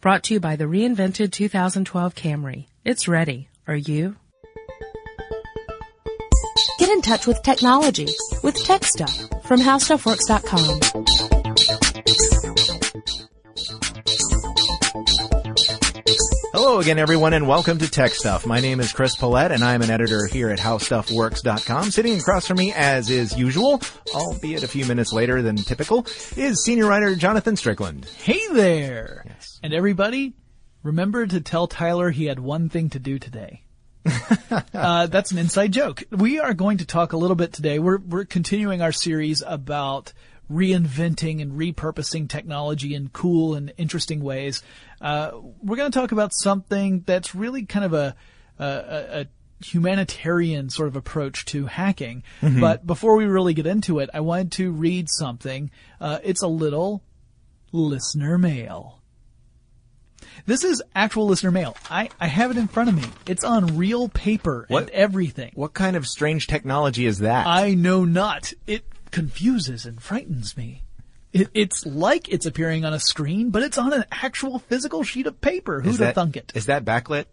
Brought to you by the reinvented 2012 Camry. It's ready. Are you? Get in touch with technology with Tech Stuff from HowStuffWorks.com. Hello again, everyone, and welcome to Tech Stuff. My name is Chris Pollette, and I'm an editor here at HowStuffWorks.com. Sitting across from me, as is usual, albeit a few minutes later than typical, is senior writer Jonathan Strickland. Hey there! Yes. And everybody, remember to tell Tyler he had one thing to do today. uh, that's an inside joke. We are going to talk a little bit today. We're, we're continuing our series about reinventing and repurposing technology in cool and interesting ways. Uh, we're going to talk about something that's really kind of a, a, a humanitarian sort of approach to hacking. Mm-hmm. But before we really get into it, I wanted to read something. Uh, it's a little listener mail. This is actual listener mail. I, I have it in front of me. It's on real paper what, and everything. What kind of strange technology is that? I know not. It confuses and frightens me. It, it's like it's appearing on a screen, but it's on an actual physical sheet of paper. Who'd have thunk it? Is that backlit?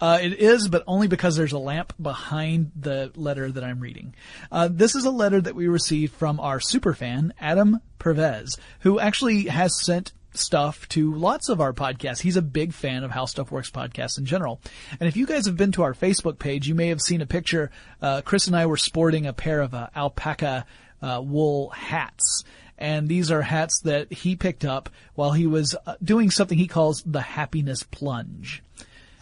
Uh, it is, but only because there's a lamp behind the letter that I'm reading. Uh, this is a letter that we received from our super fan, Adam Pervez, who actually has sent stuff to lots of our podcasts. He's a big fan of How Stuff Works podcasts in general. And if you guys have been to our Facebook page, you may have seen a picture. Uh, Chris and I were sporting a pair of uh, alpaca uh, wool hats. And these are hats that he picked up while he was uh, doing something he calls the happiness plunge.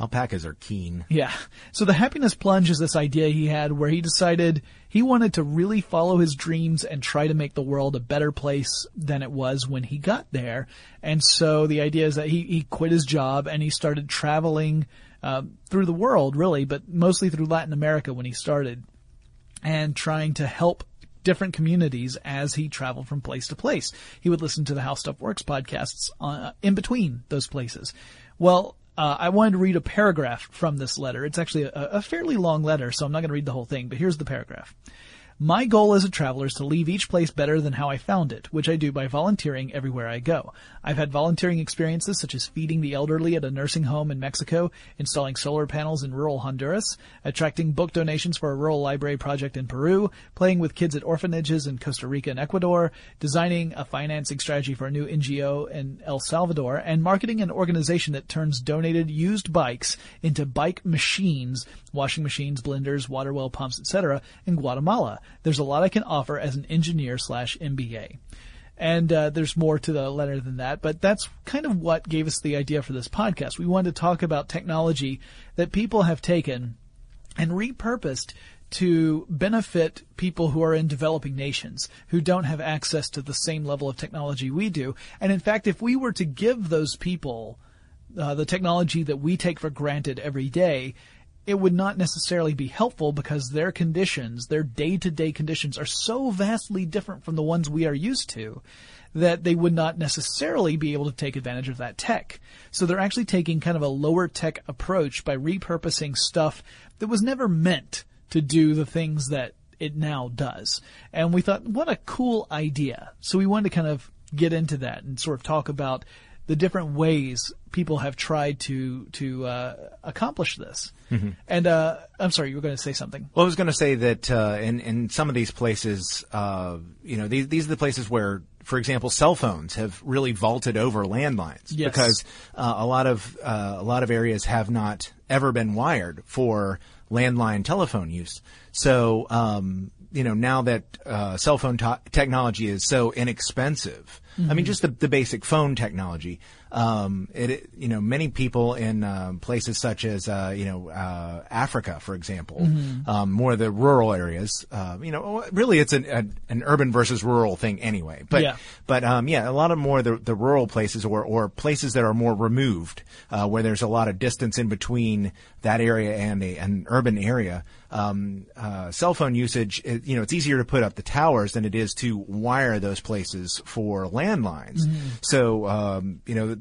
Alpacas are keen. Yeah. So the happiness plunge is this idea he had where he decided he wanted to really follow his dreams and try to make the world a better place than it was when he got there. And so the idea is that he, he quit his job and he started traveling uh, through the world, really, but mostly through Latin America when he started, and trying to help different communities as he traveled from place to place. He would listen to the How Stuff Works podcasts uh, in between those places. Well, uh, I wanted to read a paragraph from this letter. It's actually a, a fairly long letter, so I'm not going to read the whole thing, but here's the paragraph. My goal as a traveler is to leave each place better than how I found it, which I do by volunteering everywhere I go. I've had volunteering experiences such as feeding the elderly at a nursing home in Mexico, installing solar panels in rural Honduras, attracting book donations for a rural library project in Peru, playing with kids at orphanages in Costa Rica and Ecuador, designing a financing strategy for a new NGO in El Salvador, and marketing an organization that turns donated used bikes into bike machines, washing machines, blenders, water well pumps, etc. in Guatemala. There's a lot I can offer as an engineer slash MBA. And uh, there's more to the letter than that, but that's kind of what gave us the idea for this podcast. We wanted to talk about technology that people have taken and repurposed to benefit people who are in developing nations who don't have access to the same level of technology we do. And in fact, if we were to give those people uh, the technology that we take for granted every day, it would not necessarily be helpful because their conditions, their day-to-day conditions are so vastly different from the ones we are used to that they would not necessarily be able to take advantage of that tech. So they're actually taking kind of a lower tech approach by repurposing stuff that was never meant to do the things that it now does. And we thought, what a cool idea. So we wanted to kind of get into that and sort of talk about the different ways people have tried to to uh, accomplish this. Mm-hmm. And uh, I'm sorry, you were going to say something. Well, I was going to say that uh, in in some of these places, uh, you know, these these are the places where. For example, cell phones have really vaulted over landlines yes. because uh, a lot of uh, a lot of areas have not ever been wired for landline telephone use. So um, you know, now that uh, cell phone to- technology is so inexpensive, mm-hmm. I mean, just the, the basic phone technology, um, it, it, you know, many people in uh, places such as, uh, you know, uh, Africa, for example, mm-hmm. um, more of the rural areas, uh, you know, really it's an, a, an urban versus rural thing anyway. But, yeah. but, um, yeah, a lot of more the, the rural places or, or places that are more removed, uh, where there's a lot of distance in between that area and a, an urban area. Um, uh, cell phone usage, it, you know, it's easier to put up the towers than it is to wire those places for landlines. Mm-hmm. So, um, you know,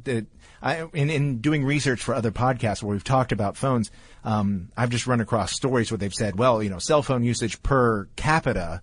I, in, in doing research for other podcasts where we've talked about phones, um, I've just run across stories where they've said, well, you know, cell phone usage per capita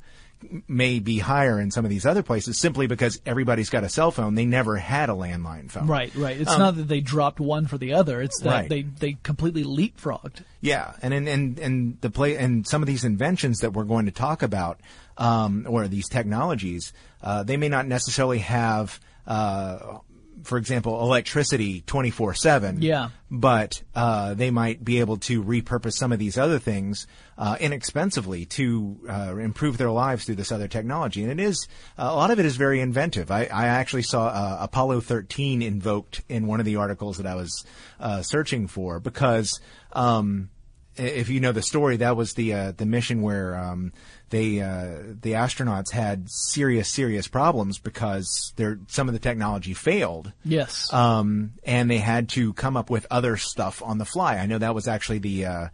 may be higher in some of these other places simply because everybody's got a cell phone. They never had a landline phone. Right, right. It's not that they dropped one for the other. It's that Um, Right. they, they completely leapfrogged. Yeah, and and and, and the play and some of these inventions that we're going to talk about, um, or these technologies, uh, they may not necessarily have, uh, for example, electricity twenty four seven. Yeah. but uh, they might be able to repurpose some of these other things uh, inexpensively to uh, improve their lives through this other technology. And it is a lot of it is very inventive. I, I actually saw uh, Apollo 13 invoked in one of the articles that I was uh, searching for because. Um, if you know the story, that was the uh, the mission where um, they uh, the astronauts had serious serious problems because their some of the technology failed. Yes. Um, and they had to come up with other stuff on the fly. I know that was actually the uh,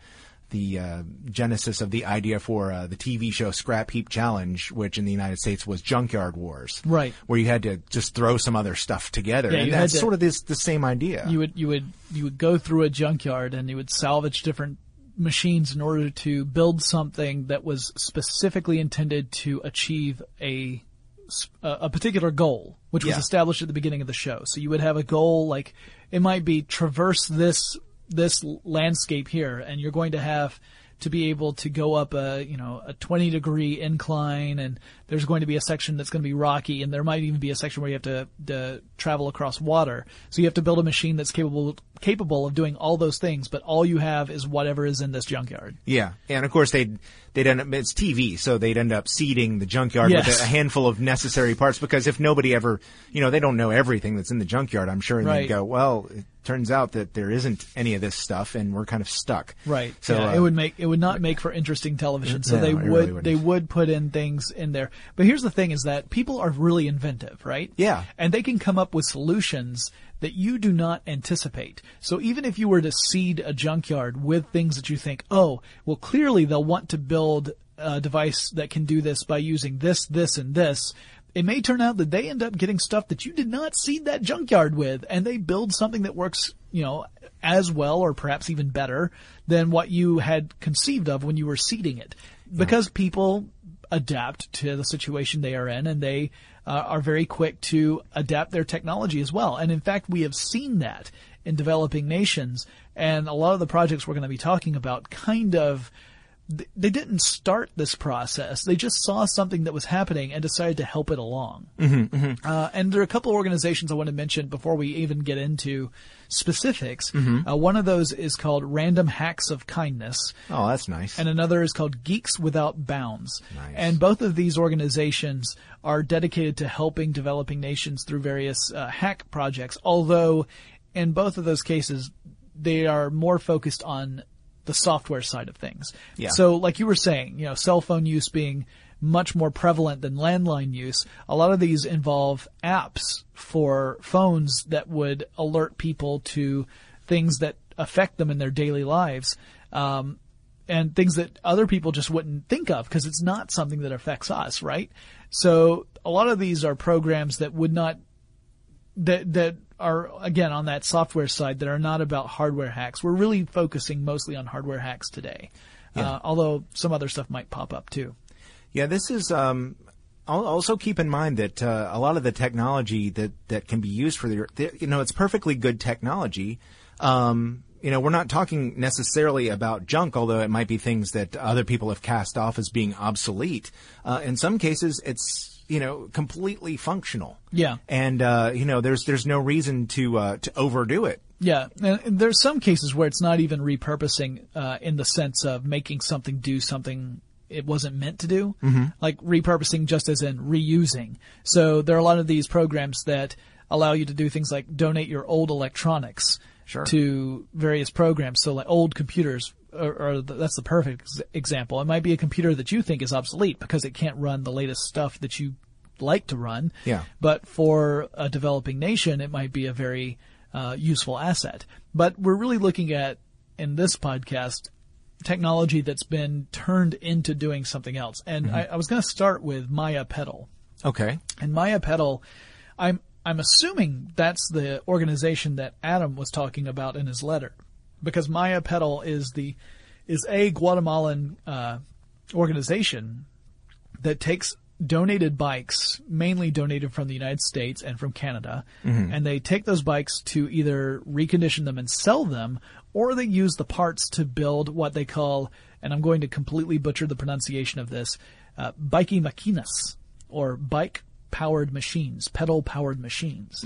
the uh, genesis of the idea for uh, the TV show Scrap Heap Challenge, which in the United States was Junkyard Wars, Right. Where you had to just throw some other stuff together, Yeah, and that's to- sort of this the same idea. you would you would you would go through a junkyard and you would salvage different machines in order to build something that was specifically intended to achieve a a particular goal, which was Yeah. established at the beginning of the show. So you would have a goal like it might be traverse this this landscape here, and you're going to have to be able to go up a you know a 20 degree incline, and there's going to be a section that's going to be rocky, and there might even be a section where you have to, to travel across water. So you have to build a machine that's capable capable of doing all those things, but all you have is whatever is in this junkyard. Yeah, and of course they'd they'd end up it's TV, so they'd end up seeding the junkyard Yes. with a, a handful of necessary parts because if nobody ever, you know, they don't know everything that's in the junkyard, I'm sure, and Right. they'd go, well, it turns out that there isn't any of this stuff, and we're kind of stuck. Right. So yeah, uh, it would make it would not make for interesting television. So No, they would really they would put in things in there. But here's the thing: is that people are really inventive, right? Yeah. And they can come up with solutions that you do not anticipate. So even if you were to seed a junkyard with things that you think, oh, well, clearly they'll want to build a device that can do this by using this, this, and this. It may turn out that they end up getting stuff that you did not seed that junkyard with, and they build something that works, you know, as well or perhaps even better than what you had conceived of when you were seeding it. Because people adapt to the situation they are in and they uh, are very quick to adapt their technology as well. And in fact, we have seen that in developing nations and a lot of the projects we're going to be talking about kind of they didn't start this process. They just saw something that was happening and decided to help it along. Uh, and there are a couple of organizations I want to mention before we even get into specifics. Uh, one of those is called Random Hacks of Kindness oh, that's nice. and another is called Geeks Without Bounds. Nice. And both of these organizations are dedicated to helping developing nations through various uh, hack projects, although in both of those cases, they are more focused on the software side of things. Yeah. So like you were saying, you know, cell phone use being much more prevalent than landline use, a lot of these involve apps for phones that would alert people to things that affect them in their daily lives. Um, and things that other people just wouldn't think of because it's not something that affects us, right? So a lot of these are programs that would not that that are again on that software side that are not about hardware hacks. We're really focusing mostly on hardware hacks today, uh, although some other stuff might pop up too. Yeah, this is. Um, also keep in mind that uh, a lot of the technology that that can be used for the, the you know, it's perfectly good technology. Um, you know, we're not talking necessarily about junk, although it might be things that other people have cast off as being obsolete. Uh, in some cases, it's you know completely functional. Yeah. and uh, you know, there's there's no reason to uh, to overdo it. Yeah, and and there's some cases where it's not even repurposing uh, in the sense of making something do something it wasn't meant to do, mm-hmm. like repurposing just as in reusing. So there are a lot of these programs that allow you to do things like donate your old electronics Sure. to various programs. So like old computers. Or, or the, that's the perfect ex- example. It might be a computer that you think is obsolete because it can't run the latest stuff that you like to run. Yeah. But for a developing nation, it might be a very uh, useful asset. But we're really looking at, in this podcast, technology that's been turned into doing something else. And I, I was going to start with Maya Pedal. Okay. And Maya Pedal, I'm I'm assuming that's the organization that Adam was talking about in his letter, because Maya Pedal is the is a Guatemalan uh, organization that takes donated bikes, mainly donated from the United States and from Canada, and they take those bikes to either recondition them and sell them, or they use the parts to build what they call, and I'm going to completely butcher the pronunciation of this, uh, bikey machinas, or bike powered machines, pedal powered machines.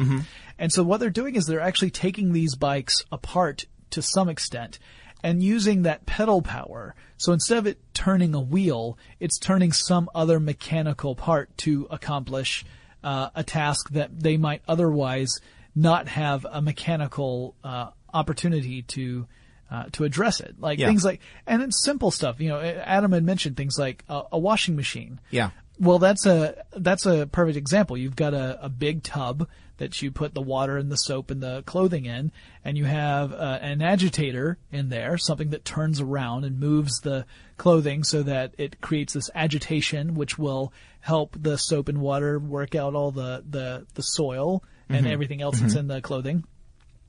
And so what they're doing is they're actually taking these bikes apart to some extent and using that pedal power. So instead of it turning a wheel, it's turning some other mechanical part to accomplish uh, a task that they might otherwise not have a mechanical uh, opportunity to uh, to address it. Like Yeah. things like, and it's simple stuff. You know, Adam had mentioned things like a, a washing machine. Yeah. Well, that's a that's a perfect example. You've got a, a big tub that you put the water and the soap and the clothing in, and you have uh, an agitator in there, something that turns around and moves the clothing so that it creates this agitation, which will help the soap and water work out all the the, the soil and everything else that's in the clothing.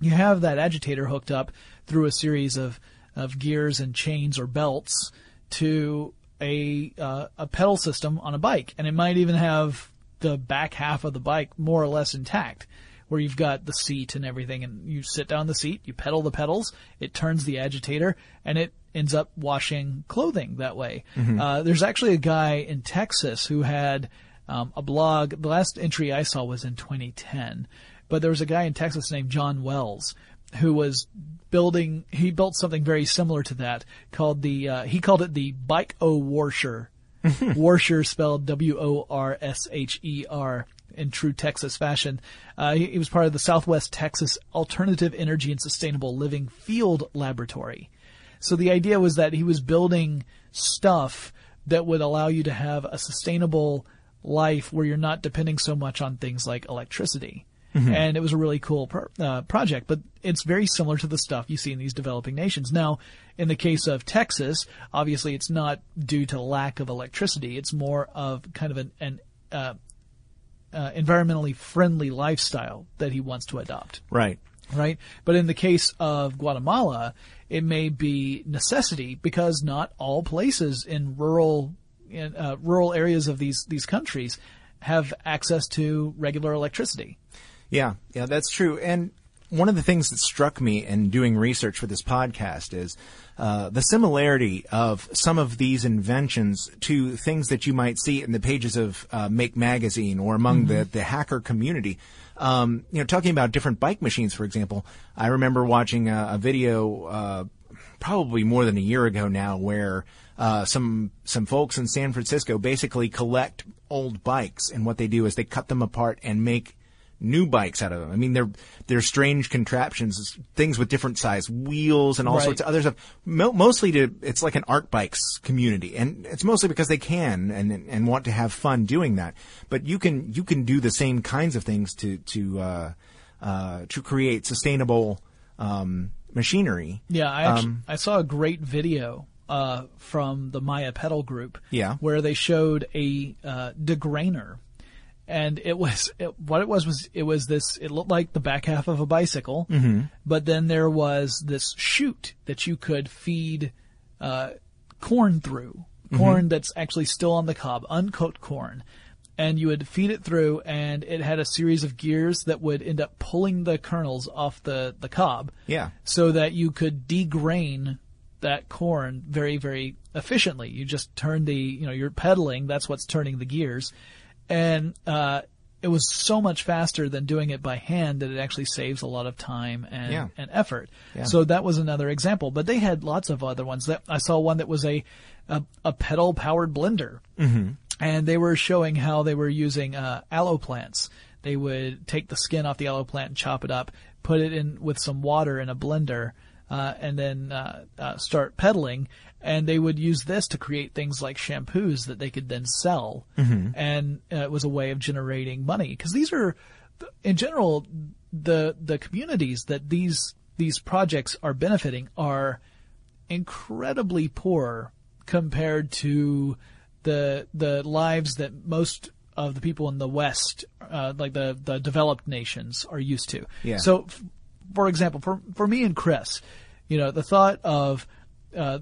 You have that agitator hooked up through a series of of gears and chains or belts to a uh, a pedal system on a bike, and it might even have the back half of the bike more or less intact, where you've got the seat and everything, and you sit down the seat, you pedal the pedals, it turns the agitator, and it ends up washing clothing that way. Uh, there's actually a guy in Texas who had um, a blog. The last entry I saw was in 2010, but there was a guy in Texas named John Wells who was building. He built something very similar to that called the. Uh, he called it the Bike O Warsher. Warsher spelled W O R S H E R in true Texas fashion. Uh, he, he was part of the Southwest Texas Alternative Energy and Sustainable Living Field Laboratory. So the idea was that he was building stuff that would allow you to have a sustainable life where you're not depending so much on things like electricity. And it was a really cool pro- uh, project, but it's very similar to the stuff you see in these developing nations. Now, in the case of Texas, obviously it's not due to lack of electricity. It's more of kind of an, an uh, uh, environmentally friendly lifestyle that he wants to adopt Right. right? But in the case of Guatemala, it may be necessity because not all places in rural in uh, rural areas of these these countries have access to regular electricity. Yeah, yeah, that's true. And one of the things that struck me in doing research for this podcast is uh, the similarity of some of these inventions to things that you might see in the pages of uh, Make Magazine or among the, the hacker community. Um, you know, talking about different bike machines, for example. I remember watching a, a video uh, probably more than a year ago now where uh, some some folks in San Francisco basically collect old bikes and what they do is they cut them apart and make new bikes out of them. I mean, they're they're strange contraptions, things with different size wheels and all Right. sorts of other stuff. Mo- mostly to it's like an art bikes community, and it's mostly because they can and and want to have fun doing that. But you can you can do the same kinds of things to to uh, uh, to create sustainable um, machinery. Yeah, I actually, Um, I saw a great video uh, from the Maya Pedal group. Yeah. where they showed a uh, degrainer, and it was it, what it was was it was this. It looked like the back half of a bicycle, mm-hmm. but then there was this chute that you could feed uh, corn through, corn that's actually still on the cob, uncooked corn. And you would feed it through, and it had a series of gears that would end up pulling the kernels off the, the cob Yeah. so that you could degrain that corn very, very efficiently. You just turn the, you know, you're pedaling, that's what's turning the gears. And, uh, it was so much faster than doing it by hand that it actually saves a lot of time and, Yeah. and effort. Yeah. So that was another example, but they had lots of other ones that I saw one that was a, a, a pedal powered blender and they were showing how they were using uh, aloe plants. They would take the skin off the aloe plant and chop it up, put it in with some water in a blender, uh, and then uh, uh, start pedaling. And they would use this to create things like shampoos that they could then sell. And uh, it was a way of generating money because these are, in general, the the communities that these these projects are benefiting are incredibly poor compared to the the lives that most of the people in the West, uh, like the the developed nations, are used to. Yeah. So, f- for example, for for me and Chris, you know, the thought of uh,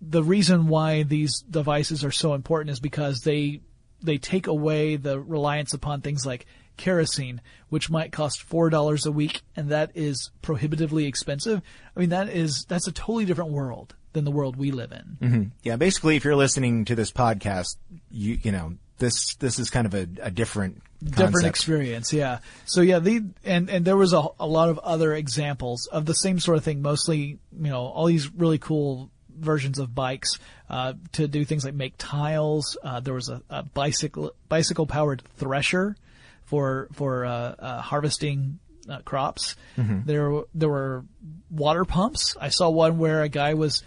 the reason why these devices are so important is because they they take away the reliance upon things like kerosene, which might cost four dollars a week, and that is prohibitively expensive. I mean, that is that's a totally different world than the world we live in. Mm-hmm. Yeah, basically, if you're listening to this podcast, you you know this this is kind of a, a different different experience yeah so yeah the and and there was a, a lot of other examples of the same sort of thing mostly you know all these really cool versions of bikes uh, to do things like make tiles. Uh, there was a, a bicycle bicycle powered thresher for for uh, uh, harvesting uh, crops. There there were water pumps. I saw one where a guy was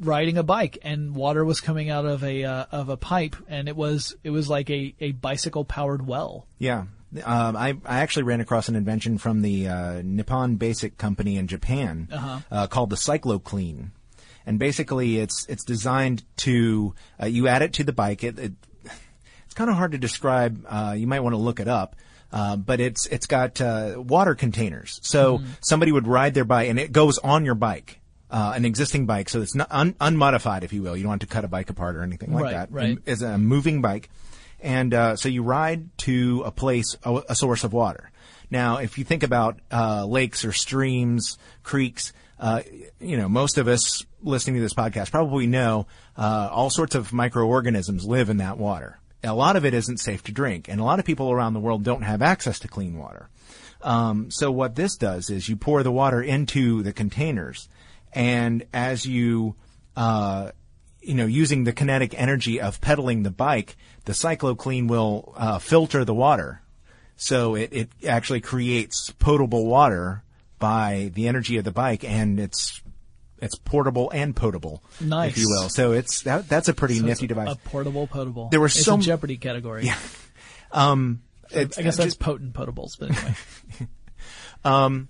riding a bike and water was coming out of a uh, of a pipe and it was it was like a, a bicycle powered well. Yeah. Um, I, I actually ran across an invention from the uh, Nippon Basic Company in Japan Uh-huh. uh, called the CycloClean, and basically it's it's designed to uh, you add it to the bike. It, it it's kind of hard to describe. Uh, you might want to look it up. Uh, but it's it's got uh, water containers, so Mm-hmm. somebody would ride their bike, and it goes on your bike, uh, an existing bike, so it's not un- unmodified, if you will. You don't have to cut a bike apart or anything like Right, that. right. It's a moving bike, and uh, so you ride to a place, a, a source of water. Now, if you think about uh, lakes or streams, creeks, uh, you know, most of us listening to this podcast probably know uh, all sorts of microorganisms live in that water. A lot of it isn't safe to drink, and a lot of people around the world don't have access to clean water. Um, so what this does is you pour the water into the containers, and as you uh, you know, using the kinetic energy of pedaling the bike, the CycloClean will uh, filter the water. So it, it actually creates potable water by the energy of the bike, and it's it's portable and potable, Nice. if you will. So it's that, that's a pretty So nifty device. A portable potable. There were it's so m- Jeopardy category. Yeah. um, I guess that's just- potent potables, but anyway. um,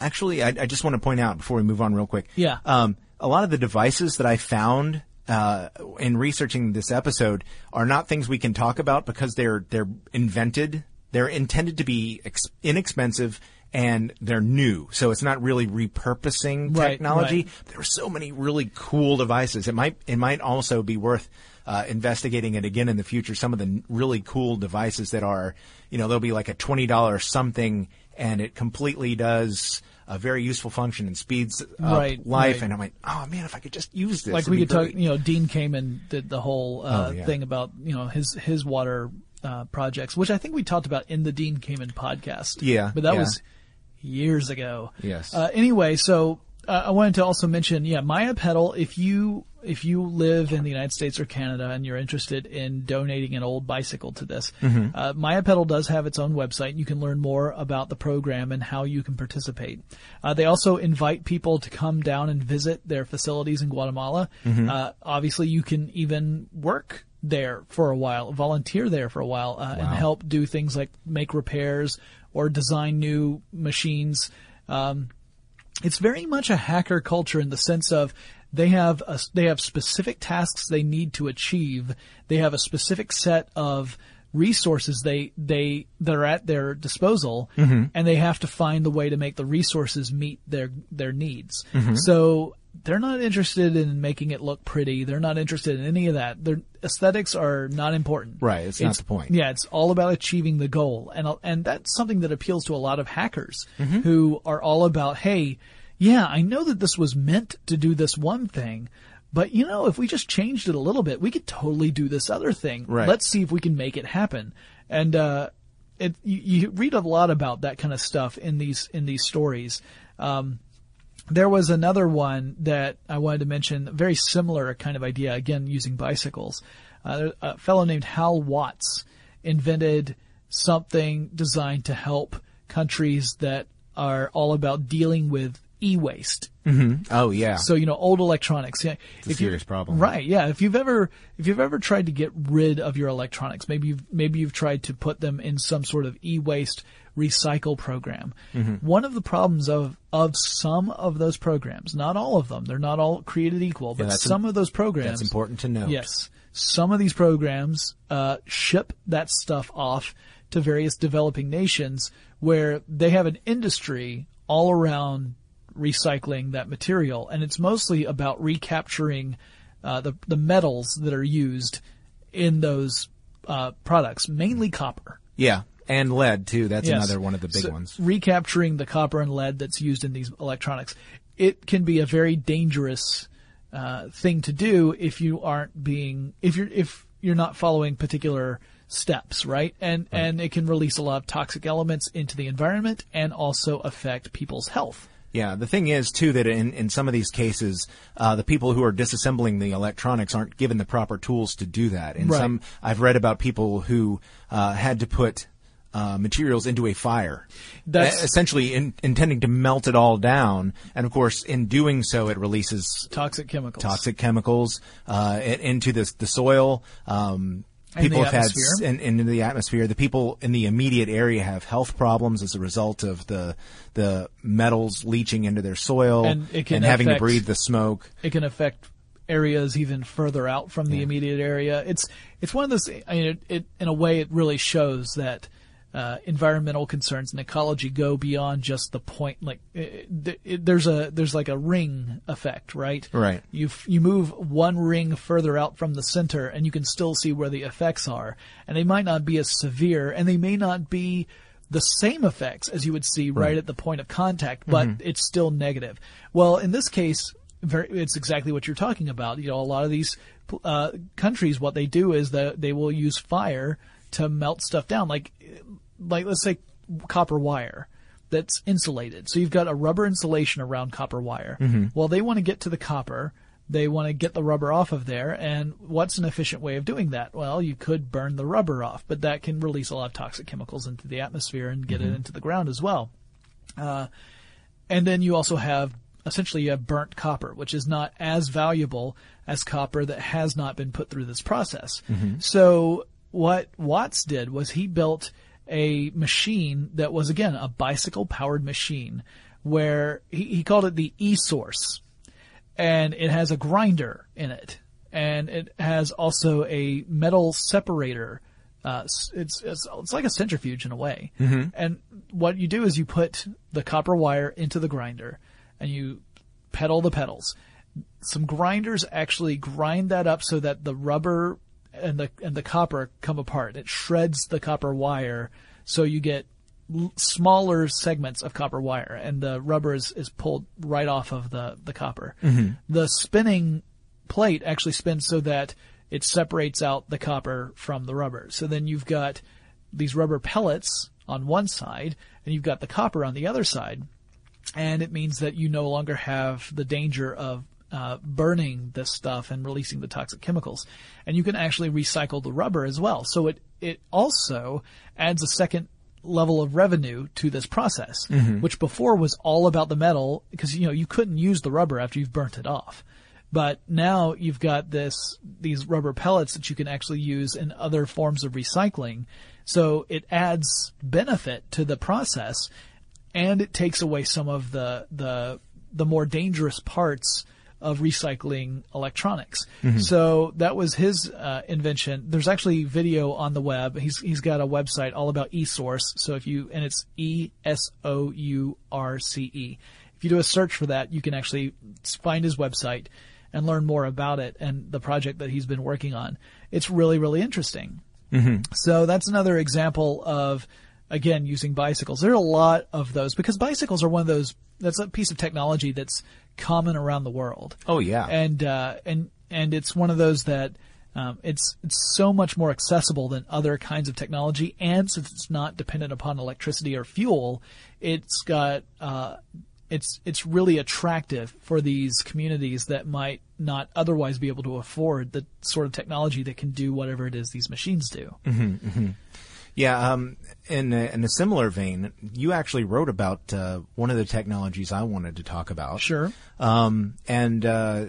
Actually, I, I just want to point out before we move on real quick. Yeah. Um, a lot of the devices that I found uh, in researching this episode are not things we can talk about because they're they're invented. They're intended to be ex- inexpensive and they're new, so it's not really repurposing Right, technology. right. There are so many really cool devices. It might it might also be worth uh, investigating it again in the future. Some of the n- really cool devices that are, you know, there'll be like a twenty dollars something, and it completely does a very useful function and speeds up Right, life. right. And I'm like, oh man, if I could just use this, like we could talk, you know, Dean Kamen did the whole uh, Oh, yeah. thing about, you know, his, his water uh, projects, which I think we talked about in the Dean Kamen podcast. Yeah, But that yeah. was years ago. Yes. Uh, anyway, so uh, I wanted to also mention, yeah, Maya Pedal. If you if you live in the United States or Canada and you're interested in donating an old bicycle to this, Mm-hmm. uh, Maya Pedal does have its own website. You can learn more about the program and how you can participate. Uh, they also invite people to come down and visit their facilities in Guatemala. Mm-hmm. Uh, obviously, you can even work there for a while, volunteer there for a while, uh, and help do things like make repairs or design new machines. Um, it's very much a hacker culture in the sense of they have a, they have specific tasks they need to achieve. They have a specific set of resources they they that are at their disposal, and they have to find the way to make the resources meet their their needs. So they're not interested in making it look pretty. They're not interested in any of that. Their aesthetics are not important. Right, it's not the point. Yeah, it's all about achieving the goal, and and that's something that appeals to a lot of hackers who are all about, hey, yeah, I know that this was meant to do this one thing, but you know, if we just changed it a little bit, we could totally do this other thing. Right. Let's see if we can make it happen. And uh, it you, you read a lot about that kind of stuff in these in these stories. Um, there was another one that I wanted to mention, very similar kind of idea, again using bicycles. Uh, a fellow named Hal Watts invented something designed to help countries that are all about dealing with e-waste. oh yeah, So you know, old electronics. Yeah, it's a serious problem. right? Yeah. If you've ever if you've ever tried to get rid of your electronics, maybe you've maybe you've tried to put them in some sort of e-waste recycle program. Mm-hmm. One of the problems of of some of those programs, not all of them, they're not all created equal, but that's some of those programs. that's important to know. Yes. Some of these programs uh, ship that stuff off to various developing nations where they have an industry all around recycling that material, and it's mostly about recapturing uh, the the metals that are used in those uh, products, mainly copper. Yeah, and lead too. That's Yes. another one of the big So, ones. Recapturing the copper and lead that's used in these electronics. It can be a very dangerous uh, thing to do if you aren't being if you're if you're not following particular steps, right? And and it can release a lot of toxic elements into the environment and also affect people's health. Yeah, the thing is too that in, in some of these cases, uh, the people who are disassembling the electronics aren't given the proper tools to do that. And Right. some I've read about people who uh, had to put uh, materials into a fire, That's- essentially in, intending to melt it all down. And of course, in doing so, it releases Toxic chemicals. toxic chemicals uh, into the the soil. Um, And people have had atmosphere. s- in, into the atmosphere. The people in the immediate area have health problems as a result of the the metals leaching into their soil And it can having to breathe the smoke. it can affect areas even further out from the immediate area. It's it's one of those. I mean, it, it in a way it really shows that uh, environmental concerns and ecology go beyond just the point. Like it, it, it- there's a there's like a ring effect, right? Right. You f- you move one ring further out from the center, and you can still see where the effects are, and they might not be as severe, and they may not be the same effects as you would see right, at the point of contact, but it's still negative. Well, in this case, very, it's exactly what you're talking about. You know, a lot of these uh, countries, what they do is that they will use fire to melt stuff down, like like let's say copper wire that's insulated. So you've got a rubber insulation around copper wire. Mm-hmm. Well, they want to get to the copper. They want to get the rubber off of there. And what's an efficient way of doing that? Well, you could burn the rubber off, but that can release a lot of toxic chemicals into the atmosphere and get it mm-hmm. into the ground as well. Uh, and then you also have essentially you have burnt copper, which is not as valuable as copper that has not been put through this process. Mm-hmm. So what Watts did was he built a machine that was again a bicycle powered machine where he, he called it the e-source and it has a grinder in it, and it has also a metal separator. Uh, it's, it's it's like a centrifuge in a way. Mm-hmm. And what you do is you put the copper wire into the grinder, and you pedal the pedals. Some grinders actually grind that up so that the rubber and the and the copper come apart. It shreds the copper wire, so you get l- smaller segments of copper wire, and the rubber is, is pulled right off of the the copper. Mm-hmm. The spinning plate actually spins so that it separates out the copper from the rubber. So then you've got these rubber pellets on one side, and you've got the copper on the other side and it means that you no longer have the danger of uh, burning this stuff and releasing the toxic chemicals. And you can actually recycle the rubber as well. So it, it also adds a second level of revenue to this process, which before was all about the metal because, you know, you couldn't use the rubber after you've burnt it off. But now you've got this, these rubber pellets that you can actually use in other forms of recycling. So it adds benefit to the process and it takes away some of the the the more dangerous parts of recycling electronics. So that was his uh, invention. There's actually video on the web. He's he's got a website all about eSource. So if you and it's E S O U R C E. If you do a search for that, you can actually find his website and learn more about it and the project that he's been working on. It's really really interesting. So that's another example of, again, using bicycles. There are a lot of those because bicycles are one of those, that's a piece of technology that's common around the world. Oh yeah, And, uh, and, and it's one of those that, um, it's, it's so much more accessible than other kinds of technology. And since it's not dependent upon electricity or fuel, it's got, uh, it's it's really attractive for these communities that might not otherwise be able to afford the sort of technology that can do whatever it is these machines do. Yeah. Um, in a, in a similar vein, you actually wrote about uh, one of the technologies I wanted to talk about. Sure. Um, and uh,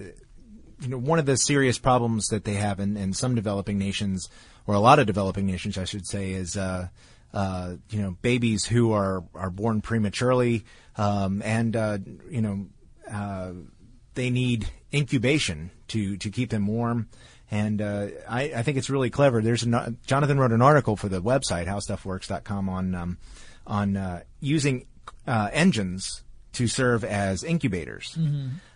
you know, one of the serious problems that they have in, in some developing nations, or a lot of developing nations, I should say, is uh, uh, you know babies who are are born prematurely, um, and uh, you know uh, they need incubation to to keep them warm. And uh, I, I think it's really clever. There's a, Jonathan wrote an article for the website howstuffworks.com on um, on uh, using uh, engines to serve as incubators.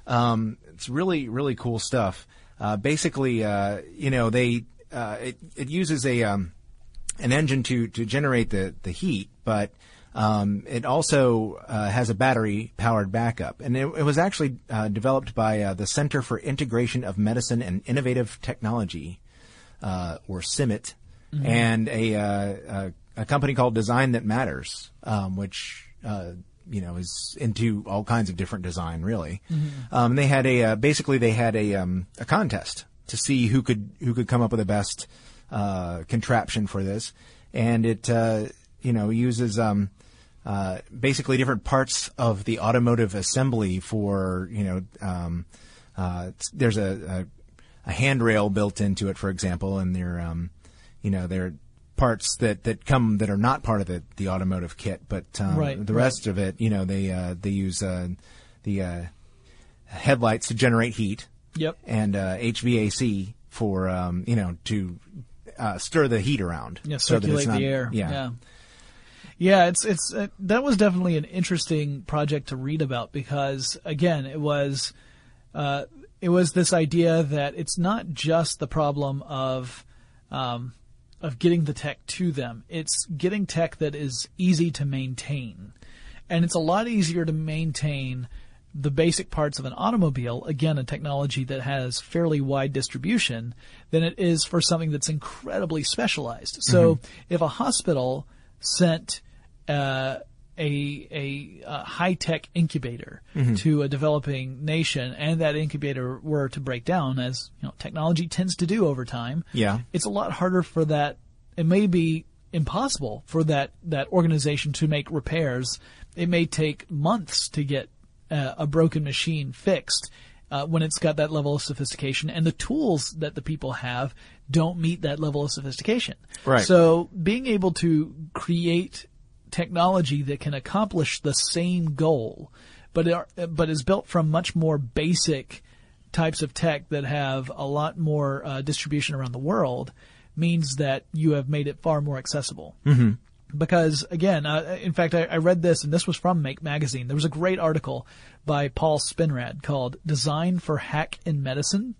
Um, it's really really cool stuff. Uh, basically, uh, you know, they uh, it it uses a um, an engine to to generate the the heat, but um, it also uh, has a battery powered backup, and it, it was actually uh, developed by uh, the Center for Integration of Medicine and Innovative Technology, uh, or CIMIT, and a, uh, a a company called Design That Matters, um, which uh, you know is into all kinds of different design, really. Um, they had a uh, basically they had a um, a contest to see who could who could come up with the best uh, contraption for this, and it uh, you know uses um, uh, basically different parts of the automotive assembly for you know um, uh, there's a, a a handrail built into it, for example, and they're um, you know they're parts that, that come that are not part of the, the automotive kit, but um, Right, the right. rest of it, you know, they uh, they use uh, the uh, headlights to generate heat Yep. and uh, HVAC for um, you know to uh, stir the heat around. Yeah, so that it's circulate not- the air. Yeah. yeah. Yeah, it's it's uh, that was definitely an interesting project to read about because again, it was uh, it was this idea that it's not just the problem of um, of getting the tech to them; it's getting tech that is easy to maintain, and it's a lot easier to maintain the basic parts of an automobile, again, a technology that has fairly wide distribution, than it is for something that's incredibly specialized. So if a hospital sent uh, a a, uh high tech incubator to a developing nation, and that incubator were to break down, as you know, technology tends to do over time. Yeah. it's a lot harder for that. It may be impossible for that that organization to make repairs. It may take months to get uh, a broken machine fixed. Uh, when it's got that level of sophistication, and the tools that the people have don't meet that level of sophistication. Right. So being able to create technology that can accomplish the same goal, but are, but is built from much more basic types of tech that have a lot more uh, distribution around the world, means that you have made it far more accessible. Mm-hmm. Because again, uh, in fact, I, I read this, and this was from Make Magazine. There was a great article by Paul Spinrad called "Design for Hack in Medicine,"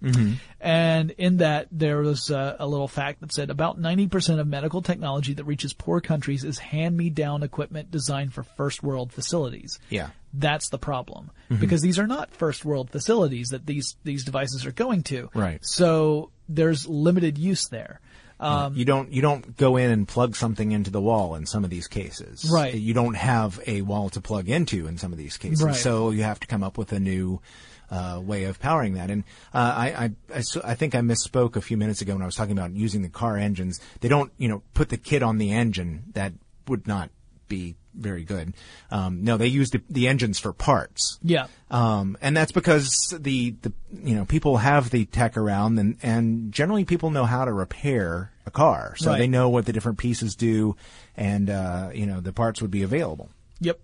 and in that there was uh, a little fact that said about 90% of medical technology that reaches poor countries is hand-me-down equipment designed for first world facilities. Yeah. That's the problem because these are not first world facilities that these these devices are going to. Right. So there's limited use there. Um, you don't you don't go in and plug something into the wall in some of these cases. Right. You don't have a wall to plug into in some of these cases. Right. So you have to come up with a new uh, way of powering that. And uh, I, I, I I think I misspoke a few minutes ago when I was talking about using the car engines. They don't you know put the kit on the engine. That would not be very good. Um, no, they use the, the engines for parts. yeah. Um, and that's because the, the, you know, people have the tech around and, and generally people know how to repair a car. So Right. they know what the different pieces do and, uh, you know, the parts would be available. Yep.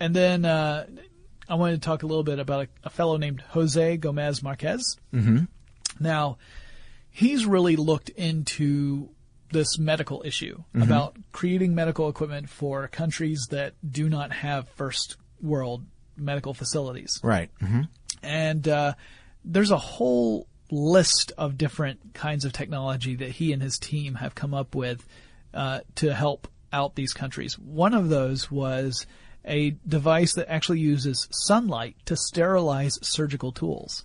And then uh, I wanted to talk a little bit about a, a fellow named Jose Gomez Marquez. Mm-hmm. Now, he's really looked into this medical issue about creating medical equipment for countries that do not have first world medical facilities. Right. hmm And uh, there's a whole list of different kinds of technology that he and his team have come up with uh, to help out these countries. One of those was a device that actually uses sunlight to sterilize surgical tools,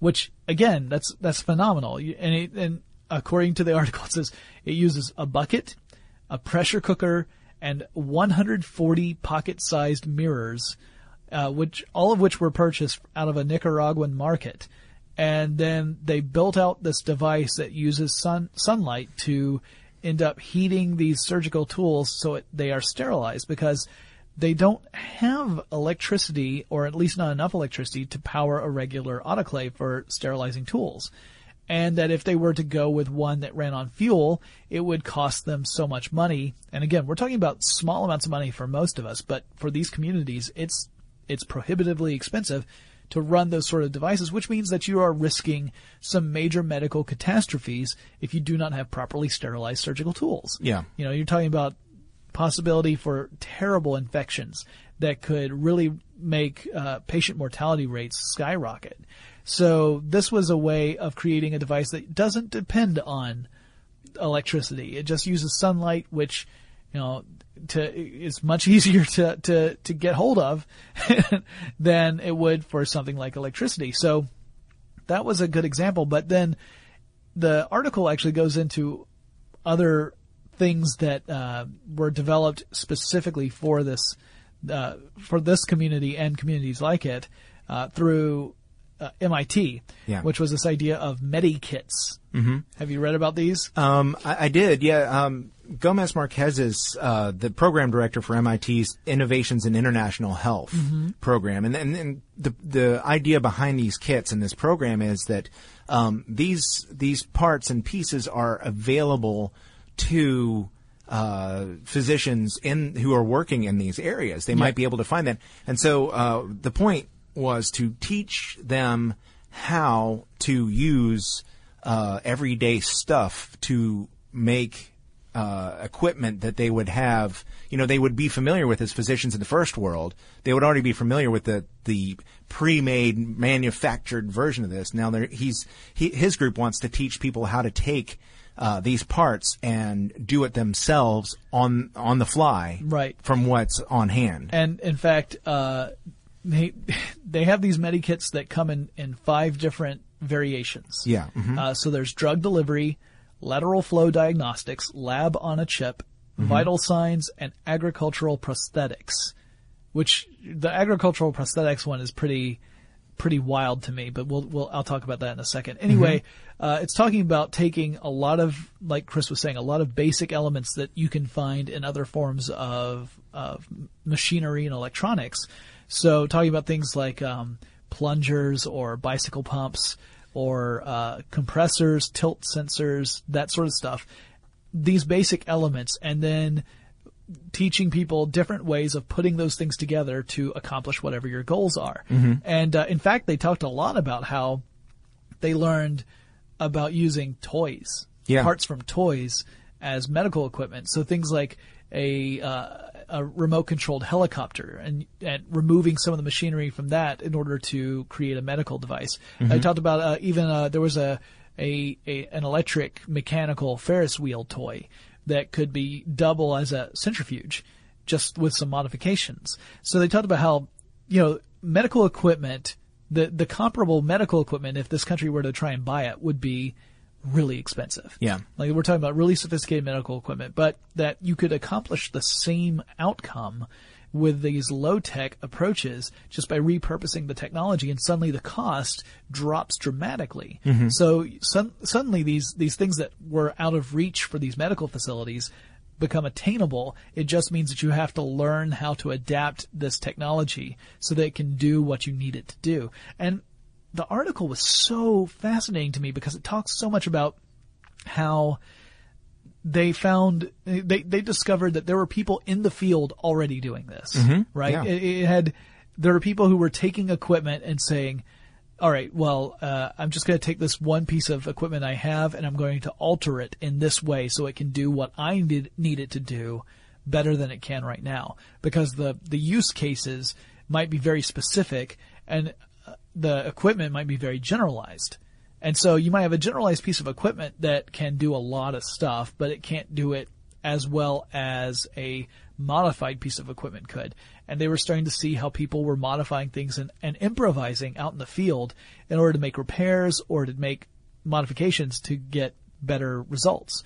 which again, that's that's phenomenal. And, it, and according to the article, it says it uses a bucket, a pressure cooker, and 140 pocket-sized mirrors uh, which all of which were purchased out of a Nicaraguan market, and then they built out this device that uses sun sunlight to end up heating these surgical tools so it, they are sterilized because they don't have electricity or at least not enough electricity to power a regular autoclave for sterilizing tools. And that if they were to go with one that ran on fuel, it would cost them so much money. And again, we're talking about small amounts of money for most of us, but for these communities, it's it's prohibitively expensive to run those sort of devices, which means that you are risking some major medical catastrophes if you do not have properly sterilized surgical tools. Yeah. You know, you're talking about possibility for terrible infections that could really make uh, patient mortality rates skyrocket. So this was a way of creating a device that doesn't depend on electricity. It just uses sunlight, which you know to is much easier to to to get hold of than it would for something like electricity. So that was a good example. But then the article actually goes into other things that uh, were developed specifically for this uh, for this community and communities like it uh, through uh, MIT, Yeah. which was this idea of medikits. Mm-hmm. Have you read about these? Um, I, I did, yeah. Um, Gomez Marquez is uh, the program director for MIT's Innovations in International Health program, and, and, and the the idea behind these kits and this program is that um, these these parts and pieces are available to uh, physicians in who are working in these areas. They might be able to find that, and so uh, the point was to teach them how to use uh, everyday stuff to make uh, equipment that they would have, you know, they would be familiar with as physicians in the first world. They would already be familiar with the the pre-made, manufactured version of this. Now, he's he, his group wants to teach people how to take uh, these parts and do it themselves on on the fly, Right. from what's on hand. And in fact, uh, they they have these medikits that come in in five different variations. Yeah, mhm. Uh, so there's drug delivery, lateral flow diagnostics, lab on a chip, Mm-hmm. vital signs, and agricultural prosthetics. Which the agricultural prosthetics one is pretty pretty wild to me, but we'll, we'll I'll talk about that in a second. Anyway, uh, it's talking about taking a lot of, like Chris was saying, a lot of basic elements that you can find in other forms of of machinery and electronics. So talking about things like um, plungers or bicycle pumps or uh, compressors, tilt sensors, that sort of stuff. These basic elements, and then teaching people different ways of putting those things together to accomplish whatever your goals are. And uh, in fact, they talked a lot about how they learned about using toys, Yeah. parts from toys as medical equipment. So things like a uh, a remote controlled helicopter and and removing some of the machinery from that in order to create a medical device. I talked about uh, even uh, there was a, a a an electric mechanical Ferris wheel toy that could be double as a centrifuge just with some modifications. So they talked about how, you know, medical equipment, the, the comparable medical equipment, if this country were to try and buy it, would be really expensive. Yeah. Like we're talking about really sophisticated medical equipment, but that you could accomplish the same outcome with these low tech approaches just by repurposing the technology and suddenly the cost drops dramatically. Mm-hmm. So sun- suddenly these, these things that were out of reach for these medical facilities become attainable. It just means that you have to learn how to adapt this technology so that it can do what you need it to do. And the article was so fascinating to me because it talks so much about how they found they they discovered that there were people in the field already doing this, right? yeah. It, it had there were people who were taking equipment and saying, "All right, well, uh, I'm just going to take this one piece of equipment I have and I'm going to alter it in this way so it can do what I need need it to do better than it can right now." Because the the use cases might be very specific and the equipment might be very generalized. And so you might have a generalized piece of equipment that can do a lot of stuff, but it can't do it as well as a modified piece of equipment could. And they were starting to see how people were modifying things and, and improvising out in the field in order to make repairs or to make modifications to get better results.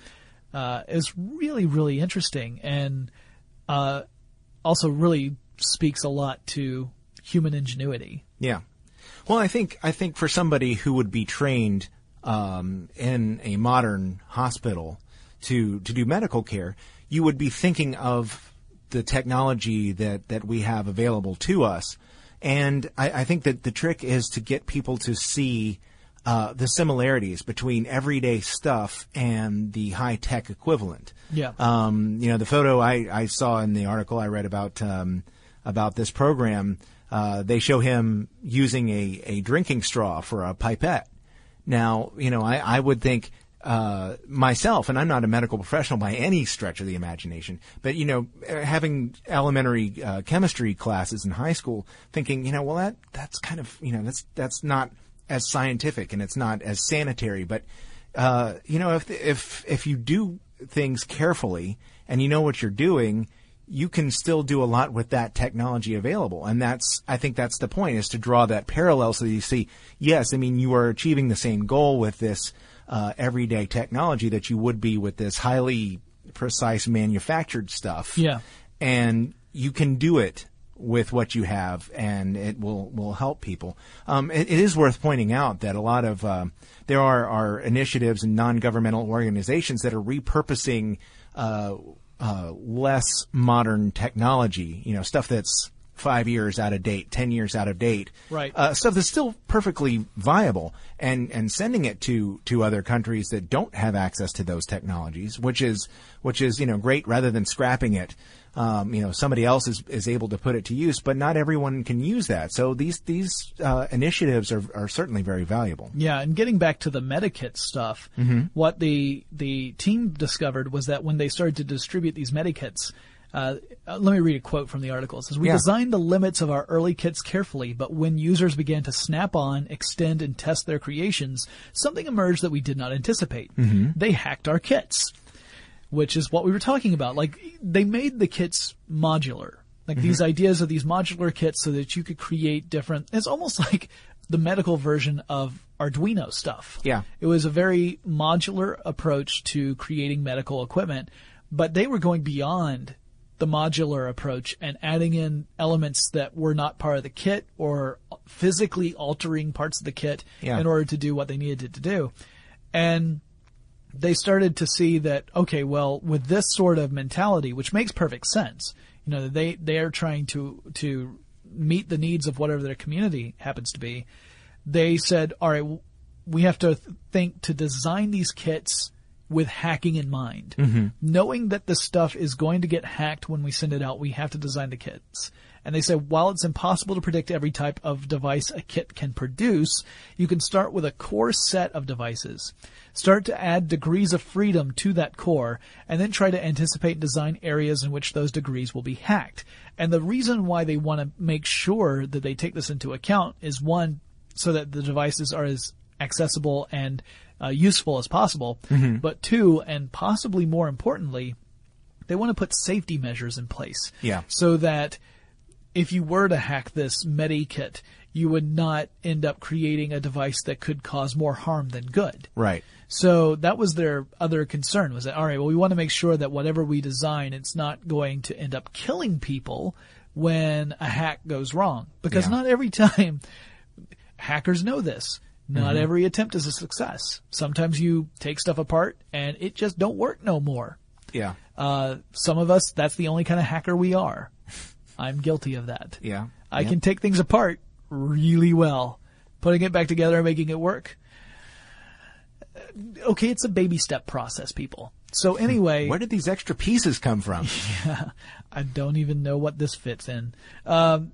Uh, it was really, really interesting and uh, also really speaks a lot to human ingenuity. Yeah. Well, I think I think for somebody who would be trained um, in a modern hospital to to do medical care, you would be thinking of the technology that that we have available to us, and I, I think that the trick is to get people to see. Uh, the similarities between everyday stuff and the high tech equivalent. Yeah. Um, you know, the photo I, I saw in the article I read about um, about this program, uh, they show him using a, a drinking straw for a pipette. Now, you know, I, I would think uh, myself, and I'm not a medical professional by any stretch of the imagination, but you know, having elementary uh, chemistry classes in high school, thinking, you know, well, that that's kind of, you know, that's that's not as scientific and it's not as sanitary, but uh, you know, if if if you do things carefully and you know what you're doing, you can still do a lot with that technology available. And that's, I think that's the point is to draw that parallel so that you see, yes, I mean, you are achieving the same goal with this, uh, everyday technology that you would be with this highly precise manufactured stuff. Yeah. And you can do it with what you have and it will, will help people. Um, it, it is worth pointing out that a lot of, uh, there are, are initiatives and non-governmental organizations that are repurposing, uh, uh, less modern technology, you know, stuff that's five years out of date, ten years out of date, Right. Uh, stuff that's still perfectly viable, and and sending it to to other countries that don't have access to those technologies, which is which is you know great rather than scrapping it. Um, you know, somebody else is, is able to put it to use, but not everyone can use that. So these these uh, initiatives are are certainly very valuable. Yeah, and getting back to the Medikit stuff, what the the team discovered was that when they started to distribute these Medikits, uh, uh, let me read a quote from the article. It says, "We Yeah. designed the limits of our early kits carefully, but when users began to snap on, extend, and test their creations, something emerged that we did not anticipate. They hacked our kits." which is what we were talking about. Like they made the kits modular. Like these ideas of these modular kits so that you could create different it's almost like the medical version of Arduino stuff. Yeah. It was a very modular approach to creating medical equipment, but they were going beyond the modular approach and adding in elements that were not part of the kit or physically altering parts of the kit Yeah. in order to do what they needed it to do. And they started to see that okay, well, with this sort of mentality, which makes perfect sense, you know, they they are trying to to meet the needs of whatever their community happens to be. They said, all right, we have to think to design these kits with hacking in mind, mm-hmm. knowing that the stuff is going to get hacked when we send it out. We have to design the kits. And they said, while it's impossible to predict every type of device a kit can produce, you can start with a core set of devices. Start to add degrees of freedom to that core, and then try to anticipate and design areas in which those degrees will be hacked. And the reason why they want to make sure that they take this into account is one, so that the devices are as accessible and uh, useful as possible, but two, and possibly more importantly, they want to put safety measures in place. Yeah. So that if you were to hack this Medikit, you would not end up creating a device that could cause more harm than good. Right. So that was their other concern was that, all right, well, we want to make sure that whatever we design, it's not going to end up killing people when a hack goes wrong. Because Yeah. not every time hackers know this. Not every attempt is a success. Sometimes you take stuff apart and it just don't work no more. Yeah. Uh, some of us, that's the only kind of hacker we are. I'm guilty of that. Yeah. I Yeah. can take things apart really well. Putting it back together and making it work. uh, Okay, it's a baby step process, people. So anyway, Where did these extra pieces come from? Yeah. I don't even know what this fits in. Um,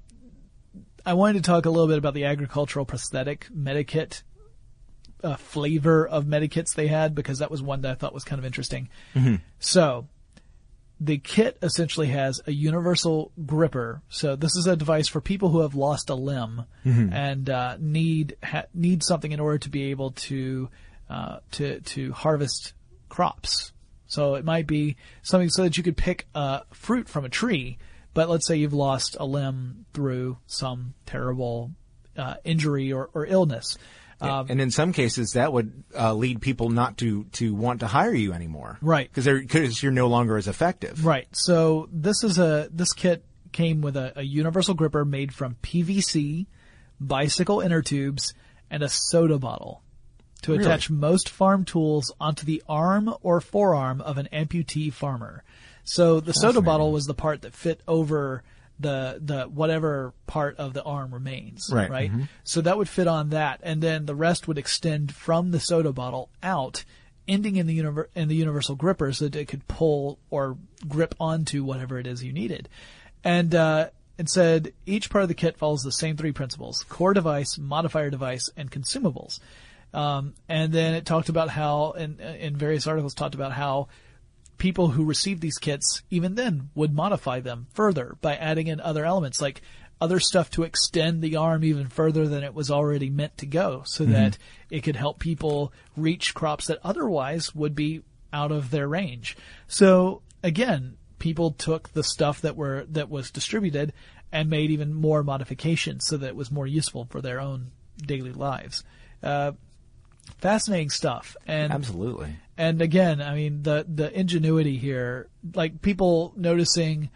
I wanted to talk a little bit about the agricultural prosthetic Medikit uh, flavor of Medikits they had because that was one that I thought was kind of interesting. So, the kit essentially has a universal gripper. So this is a device for people who have lost a limb and uh, need ha- need something in order to be able to uh, to to harvest crops. So it might be something so that you could pick uh, fruit from a tree. But let's say you've lost a limb through some terrible uh, injury or, or illness. Um, and in some cases, that would uh, lead people not to to want to hire you anymore, Right. Because because you're no longer as effective, Right. So this is a this kit came with a, a universal gripper made from PVC, bicycle inner tubes, and a soda bottle to Really? attach most farm tools onto the arm or forearm of an amputee farmer. So the soda bottle was the part that fit over the the whatever part of the arm remains. Right. Right. So that would fit on that, and then the rest would extend from the soda bottle out, ending in the univer- in the universal gripper, so that it could pull or grip onto whatever it is you needed. And uh, it said each part of the kit follows the same three principles: core device, modifier device, and consumables. Um, and then it talked about how, in, in various articles, talked about how people who received these kits even then would modify them further by adding in other elements like other stuff to extend the arm even further than it was already meant to go so that it could help people reach crops that otherwise would be out of their range. So again, people took the stuff that were that was distributed and made even more modifications so that it was more useful for their own daily lives. Uh, fascinating stuff. And Absolutely. and again, I mean the the ingenuity here, like people noticing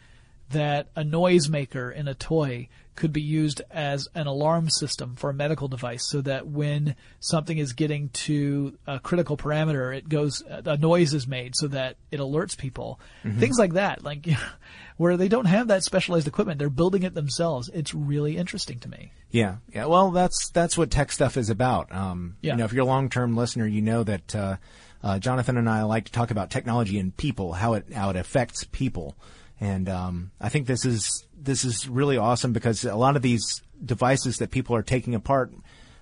that a noisemaker in a toy could be used as an alarm system for a medical device so that when something is getting to a critical parameter, it goes, a noise is made so that it alerts people. Things like that, like, where they don't have that specialized equipment, they're building it themselves. It's really interesting to me. Yeah, yeah. Well, that's that's what tech stuff is about. Um, Yeah. You know, if you're a long-term listener, you know that uh, uh, Jonathan and I like to talk about technology and people, how it how it affects people, and um, I think this is this is really awesome because a lot of these devices that people are taking apart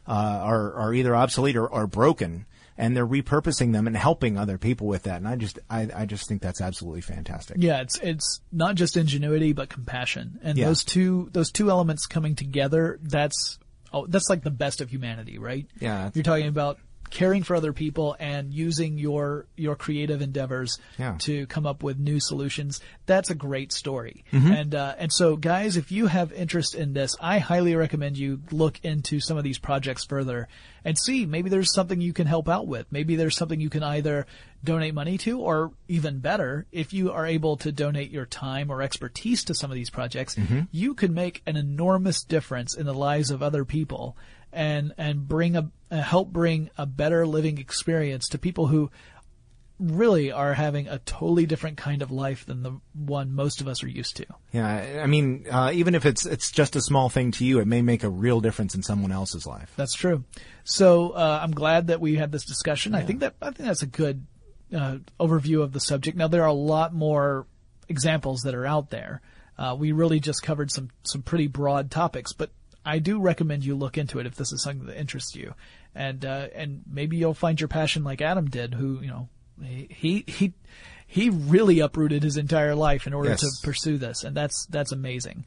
uh, are are either obsolete or, or broken, and they're repurposing them and helping other people with that. And I just I, I just think that's absolutely fantastic. Yeah, it's it's not just ingenuity but compassion, and Yeah. those two those two elements coming together. That's oh, that's like the best of humanity, right? Yeah. you're talking about caring for other people and using your your creative endeavors Yeah. to come up with new solutions. That's a great story. Mm-hmm. And uh, and so, guys, if you have interest in this, I highly recommend you look into some of these projects further and see maybe there's something you can help out with. Maybe there's something you can either donate money to, or even better, if you are able to donate your time or expertise to some of these projects, you could make an enormous difference in the lives of other people and and bring a uh, help bring a better living experience to people who really are having a totally different kind of life than the one most of us are used to. Yeah, I I mean, uh, even if it's it's just a small thing to you, it may make a real difference in someone else's life. That's true. So uh, I'm glad that we had this discussion. I think that I think that's a good uh, overview of the subject. Now there are a lot more examples that are out there. Uh, we really just covered some some pretty broad topics, but I do recommend you look into it if this is something that interests you, and uh, and maybe you'll find your passion like Adam did, who you know he he he really uprooted his entire life in order Yes. to pursue this, and that's that's amazing.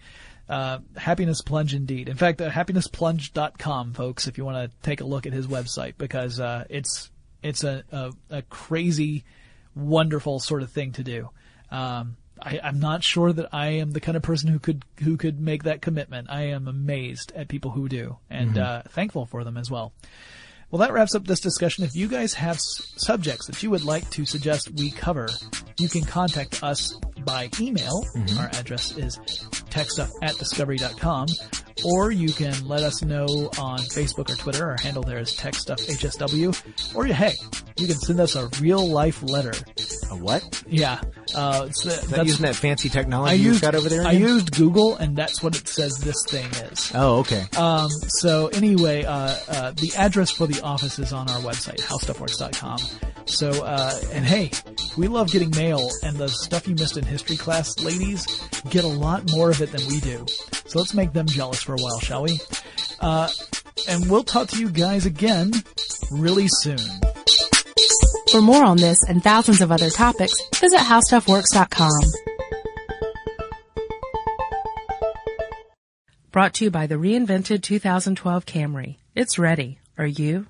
Uh, happiness plunge indeed. In fact, uh, happinessplunge.com, folks, if you want to take a look at his website, because uh, it's it's a, a a crazy, wonderful sort of thing to do. Um, I, I'm not sure that I am the kind of person who could who could make that commitment. I am amazed at people who do, and uh, thankful for them as well. Well, that wraps up this discussion. If you guys have s- subjects that you would like to suggest we cover, you can contact us by email. Our address is techstuff at discovery.com. Or you can let us know on Facebook or Twitter. Our handle there is techstuffhsw. Or hey, you can send us a real life letter. A what? Yeah, uh, it's the, Is that using that fancy technology I you've used got over there? I used Google, and that's what it says this thing is. Oh, okay. Um, so anyway, uh, uh, the address for the office is on our website, howstuffworks.com. So, uh, and hey, we love getting mail, and the stuff you missed in history class, ladies, get a lot more of it than we do. So let's make them jealous for a while, shall we? Uh, and we'll talk to you guys again really soon. For more on this and thousands of other topics, visit howstuffworks.com. Brought to you by the reinvented 2012 Camry. It's ready. Are you?